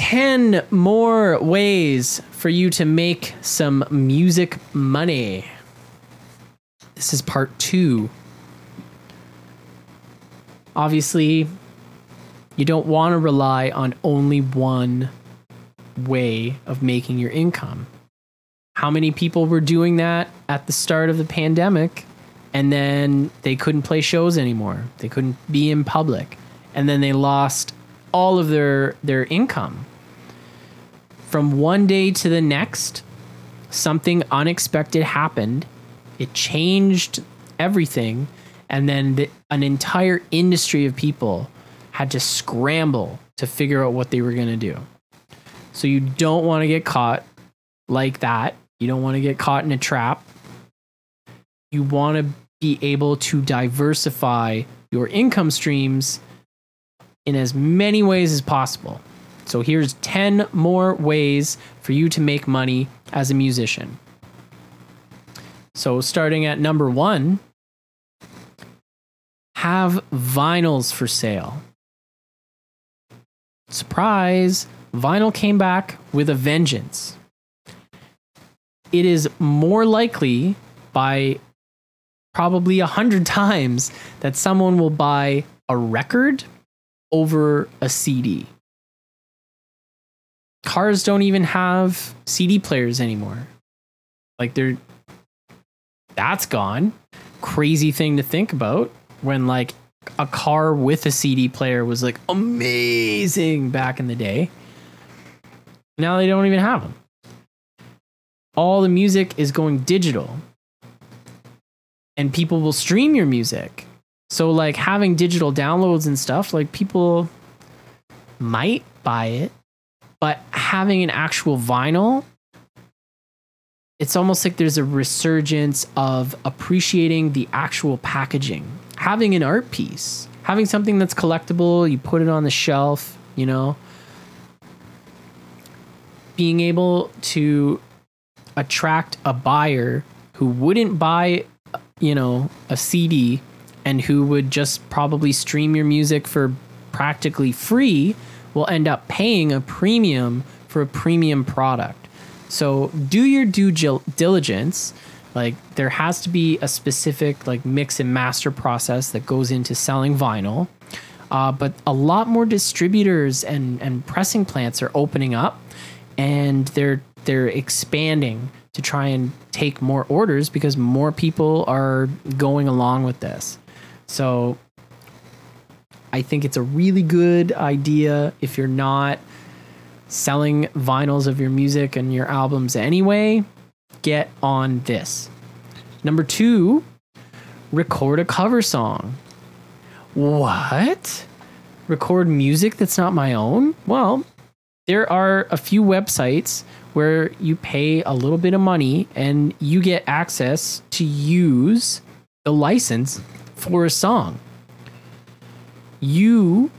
we've got 10 more ways for you to make some music money. This is part two. Obviously, you don't want to rely on only one way of making your income. How many people were doing that at the start of the pandemic and then they couldn't play shows anymore? They couldn't be in public and then they lost all of their their income. From one day to the next, something unexpected happened. It changed everything and then the, an entire industry of people had to scramble to figure out what they were going to do. So you don't want to get caught like that. You don't want to get caught in a trap. You want to be able to diversify your income streams in as many ways as possible. So here's 10 more ways for you to make money as a musician. So starting at number 1, have vinyls for sale. Surprise, vinyl came back with a vengeance. It is more likely by probably a hundred times that someone will buy a record over a CD. Cars don't even have CD players anymore. Like they're that's gone. Crazy thing to think about when like a car with a CD player was like amazing back in the day. Now they don't even have them. All the music is going digital. And people will stream your music. So like having digital downloads and stuff, like people might buy it, but having an actual vinyl it's almost like there's a resurgence of appreciating the actual packaging. Having an art piece, having something that's collectible, you put it on the shelf, you know. Being able to attract a buyer who wouldn't buy, you know, a CD and who would just probably stream your music for practically free will end up paying a premium for a premium product. So do your due diligence. Like there has to be a specific like mix and master process that goes into selling vinyl. Uh, but a lot more distributors and, and pressing plants are opening up and they're they're expanding to try and take more orders because more people are going along with this. So I think it's a really good idea if you're not selling vinyls of your music and your albums anyway, get on this. Number two, record a cover song. What? Record music that's not my own? Well, there are a few websites where you pay a little bit of money and you get access to use the license for a song. You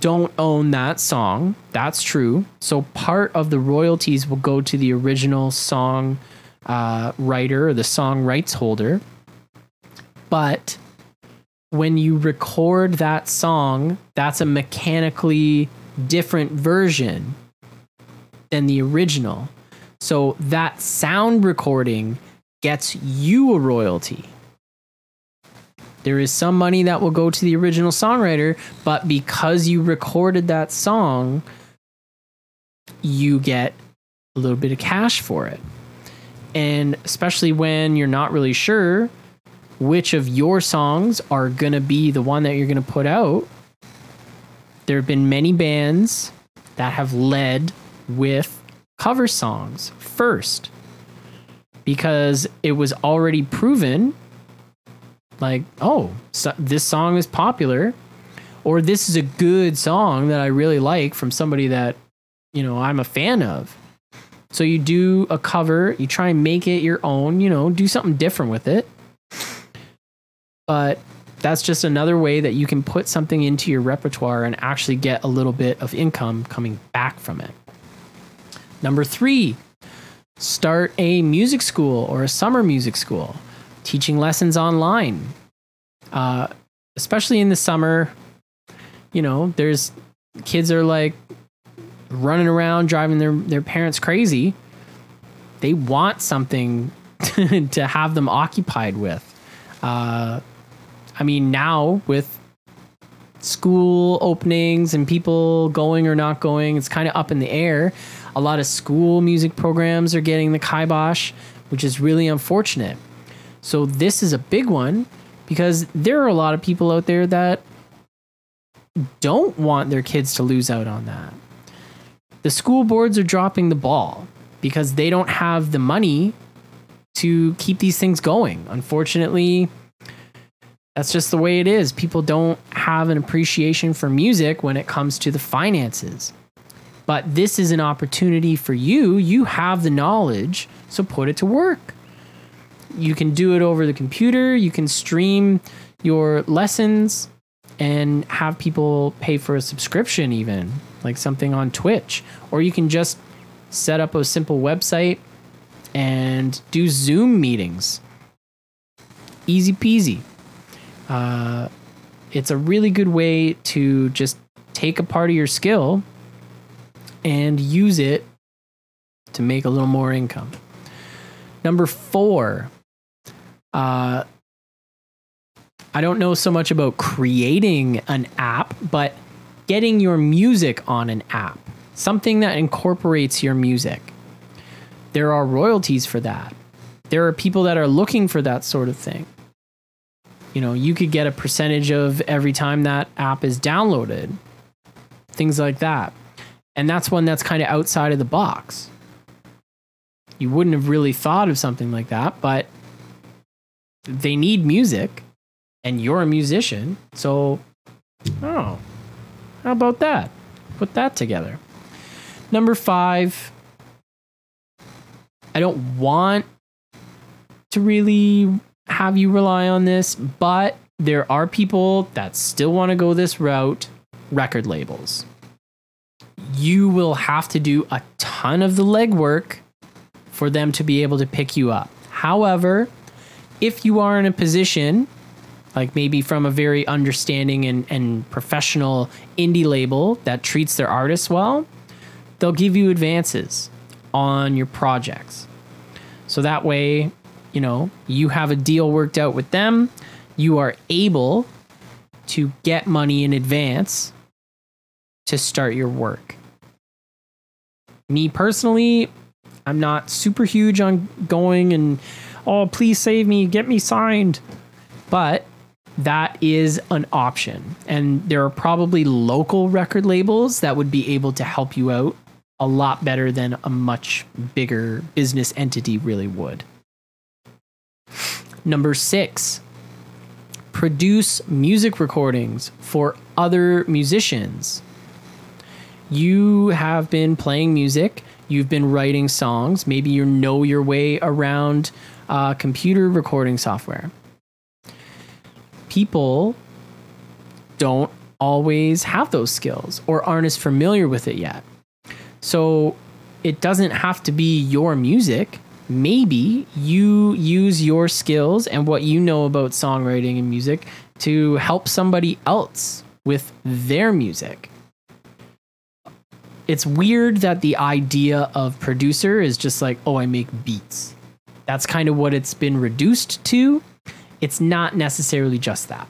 don't own that song. That's true. So part of the royalties will go to the original song uh, writer or the song rights holder. But when you record that song, that's a mechanically different version than the original. So that sound recording gets you a royalty. There is some money that will go to the original songwriter, but because you recorded that song, you get a little bit of cash for it. And especially when you're not really sure which of your songs are going to be the one that you're going to put out, there have been many bands that have led with cover songs first because it was already proven like, oh, so this song is popular, or this is a good song that I really like from somebody that, you know, I'm a fan of. So you do a cover, you try and make it your own, you know, do something different with it. But that's just another way that you can put something into your repertoire and actually get a little bit of income coming back from it. Number three, start a music school or a summer music school teaching lessons online. Uh, especially in the summer, you know, there's kids are like running around driving their, their parents crazy. They want something to have them occupied with. Uh, I mean, now with school openings and people going or not going, it's kind of up in the air. A lot of school music programs are getting the kibosh, which is really unfortunate. So, this is a big one because there are a lot of people out there that don't want their kids to lose out on that. The school boards are dropping the ball because they don't have the money to keep these things going. Unfortunately, that's just the way it is. People don't have an appreciation for music when it comes to the finances. But this is an opportunity for you. You have the knowledge, so put it to work. You can do it over the computer, you can stream your lessons and have people pay for a subscription, even like something on Twitch. Or you can just set up a simple website and do Zoom meetings. Easy peasy. Uh, it's a really good way to just take a part of your skill and use it to make a little more income. Number four, uh, I don't know so much about creating an app, but getting your music on an app, something that incorporates your music. There are royalties for that. There are people that are looking for that sort of thing. You know, you could get a percentage of every time that app is downloaded, things like that. And that's one that's kind of outside of the box. You wouldn't have really thought of something like that, but they need music and you're a musician. So, oh, how about that? Put that together. Number five, I don't want to really have you rely on this, but there are people that still want to go this route record labels. You will have to do a ton of the legwork for them to be able to pick you up. However, if you are in a position, like maybe from a very understanding and, and professional indie label that treats their artists well, they'll give you advances on your projects. So that way, you know, you have a deal worked out with them, you are able to get money in advance to start your work. Me personally, I'm not super huge on going and, oh, please save me, get me signed. But that is an option. And there are probably local record labels that would be able to help you out a lot better than a much bigger business entity really would. Number six, produce music recordings for other musicians. You have been playing music, you've been writing songs, maybe you know your way around uh, computer recording software. People don't always have those skills or aren't as familiar with it yet. So it doesn't have to be your music. Maybe you use your skills and what you know about songwriting and music to help somebody else with their music. It's weird that the idea of producer is just like, oh, I make beats. That's kind of what it's been reduced to. It's not necessarily just that.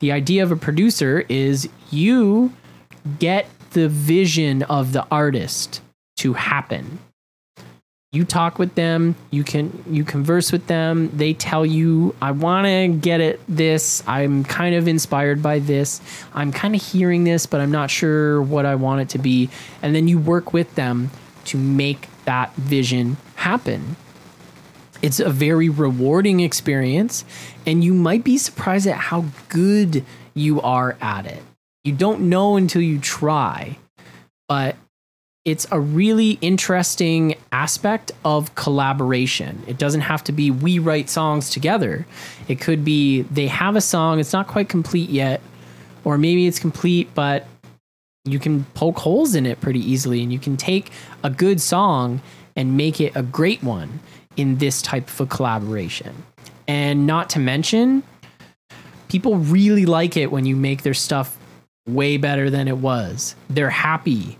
The idea of a producer is you get the vision of the artist to happen. You talk with them, you can you converse with them, they tell you I want to get at this, I'm kind of inspired by this. I'm kind of hearing this, but I'm not sure what I want it to be. And then you work with them to make that vision happen. It's a very rewarding experience, and you might be surprised at how good you are at it. You don't know until you try, but it's a really interesting aspect of collaboration. It doesn't have to be we write songs together. It could be they have a song, it's not quite complete yet, or maybe it's complete, but you can poke holes in it pretty easily and you can take a good song and make it a great one in this type of a collaboration. And not to mention, people really like it when you make their stuff way better than it was. They're happy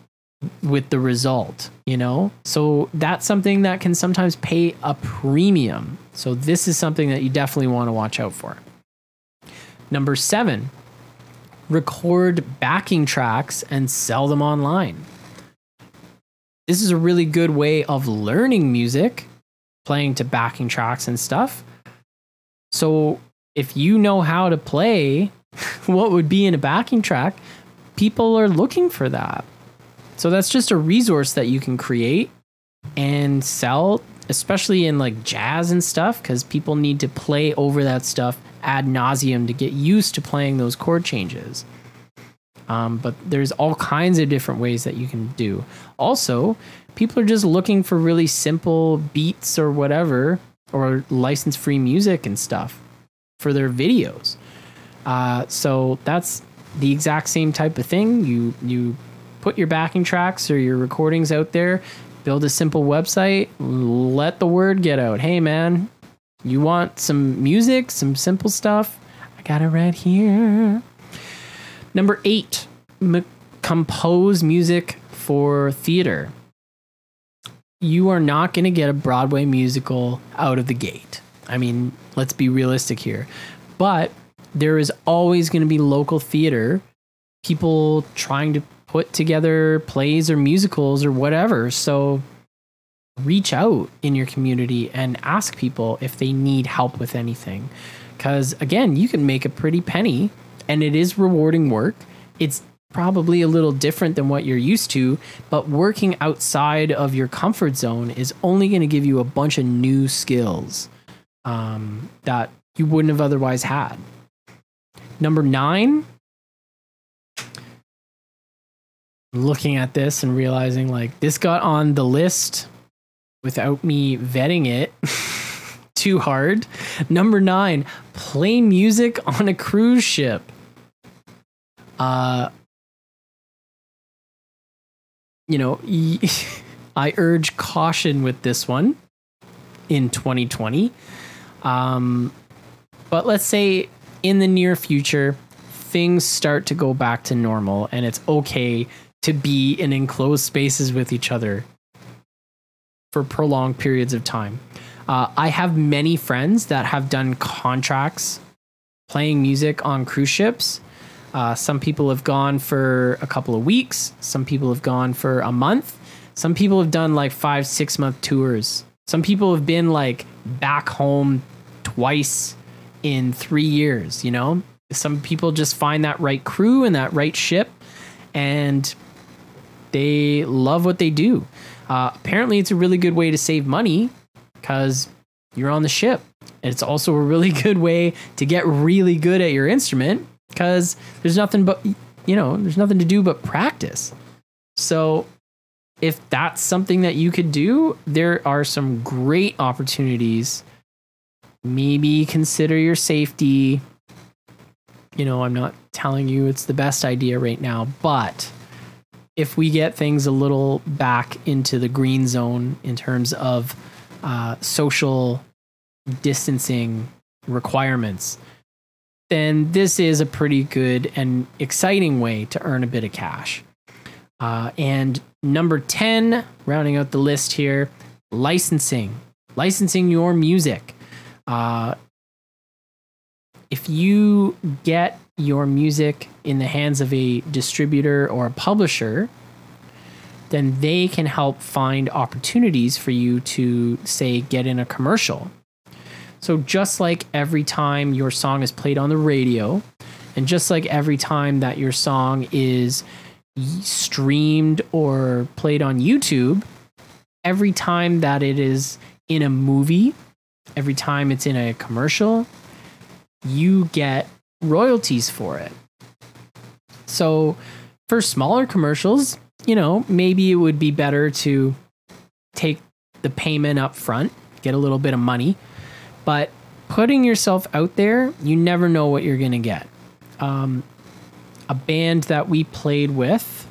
with the result, you know? So that's something that can sometimes pay a premium. So this is something that you definitely want to watch out for. Number seven, record backing tracks and sell them online. This is a really good way of learning music, playing to backing tracks and stuff. So if you know how to play what would be in a backing track, people are looking for that. So that's just a resource that you can create and sell, especially in like jazz and stuff, because people need to play over that stuff ad nauseum to get used to playing those chord changes. Um, but there's all kinds of different ways that you can do. Also, people are just looking for really simple beats or whatever, or license free music and stuff for their videos. Uh, so that's the exact same type of thing. You you put your backing tracks or your recordings out there, build a simple website, let the word get out. Hey man, you want some music, some simple stuff? I got it right here. Number eight, m- compose music for theater. You are not going to get a Broadway musical out of the gate. I mean, let's be realistic here. But there is always going to be local theater, people trying to put together plays or musicals or whatever. So reach out in your community and ask people if they need help with anything. Because again, you can make a pretty penny and it is rewarding work. It's probably a little different than what you're used to, but working outside of your comfort zone is only going to give you a bunch of new skills um, that you wouldn't have otherwise had. Number nine, looking at this and realizing like this got on the list without me vetting it too hard. Number nine, play music on a cruise ship. Uh, you know, I urge caution with this one in 2020. Um, but let's say in the near future, things start to go back to normal and it's okay to be in enclosed spaces with each other for prolonged periods of time. Uh, I have many friends that have done contracts playing music on cruise ships. Uh, some people have gone for a couple of weeks. Some people have gone for a month. Some people have done like five, six month tours. Some people have been like back home twice in three years, you know? Some people just find that right crew and that right ship and they love what they do. Uh, apparently, it's a really good way to save money because you're on the ship. It's also a really good way to get really good at your instrument because there's nothing but, you know, there's nothing to do but practice. So, if that's something that you could do, there are some great opportunities maybe consider your safety. You know, I'm not telling you it's the best idea right now, but if we get things a little back into the green zone in terms of uh, social distancing requirements, then this is a pretty good and exciting way to earn a bit of cash. Uh, and number 10, rounding out the list here, licensing. Licensing your music. Uh, if you get your music in the hands of a distributor or a publisher, then they can help find opportunities for you to, say, get in a commercial. So, just like every time your song is played on the radio, and just like every time that your song is streamed or played on YouTube, every time that it is in a movie every time it's in a commercial, you get royalties for it. So for smaller commercials, you know, maybe it would be better to take the payment up front, get a little bit of money. But putting yourself out there, you never know what you're going to get. Um, a band that we played with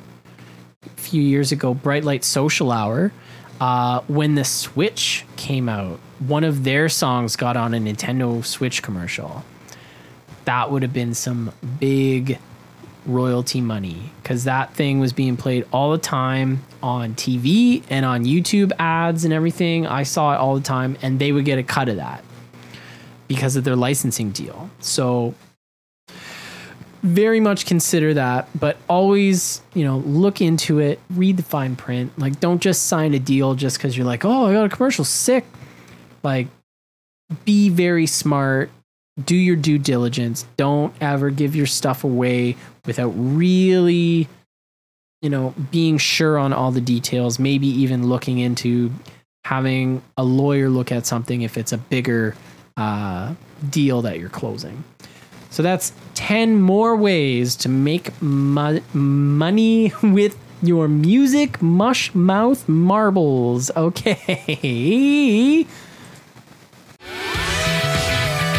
a few years ago, Bright Light Social Hour, uh, when the Switch came out, one of their songs got on a Nintendo Switch commercial. That would have been some big royalty money because that thing was being played all the time on TV and on YouTube ads and everything. I saw it all the time, and they would get a cut of that because of their licensing deal. So, very much consider that, but always, you know, look into it, read the fine print. Like, don't just sign a deal just because you're like, oh, I got a commercial, sick. Like, be very smart do your due diligence. Don't ever give your stuff away without really, you know, being sure on all the details. Maybe even looking into having a lawyer look at something if it's a bigger uh, deal that you're closing. So that's 10 more ways to make mo- money with your music mush mouth marbles. Okay.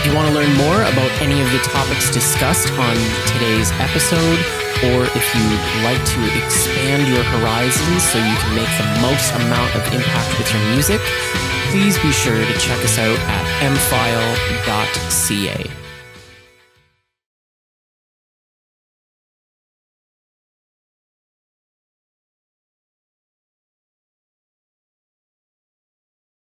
If you want to learn more about any of the topics discussed on today's episode, or if you'd like to expand your horizons so you can make the most amount of impact with your music, please be sure to check us out at mfile.ca.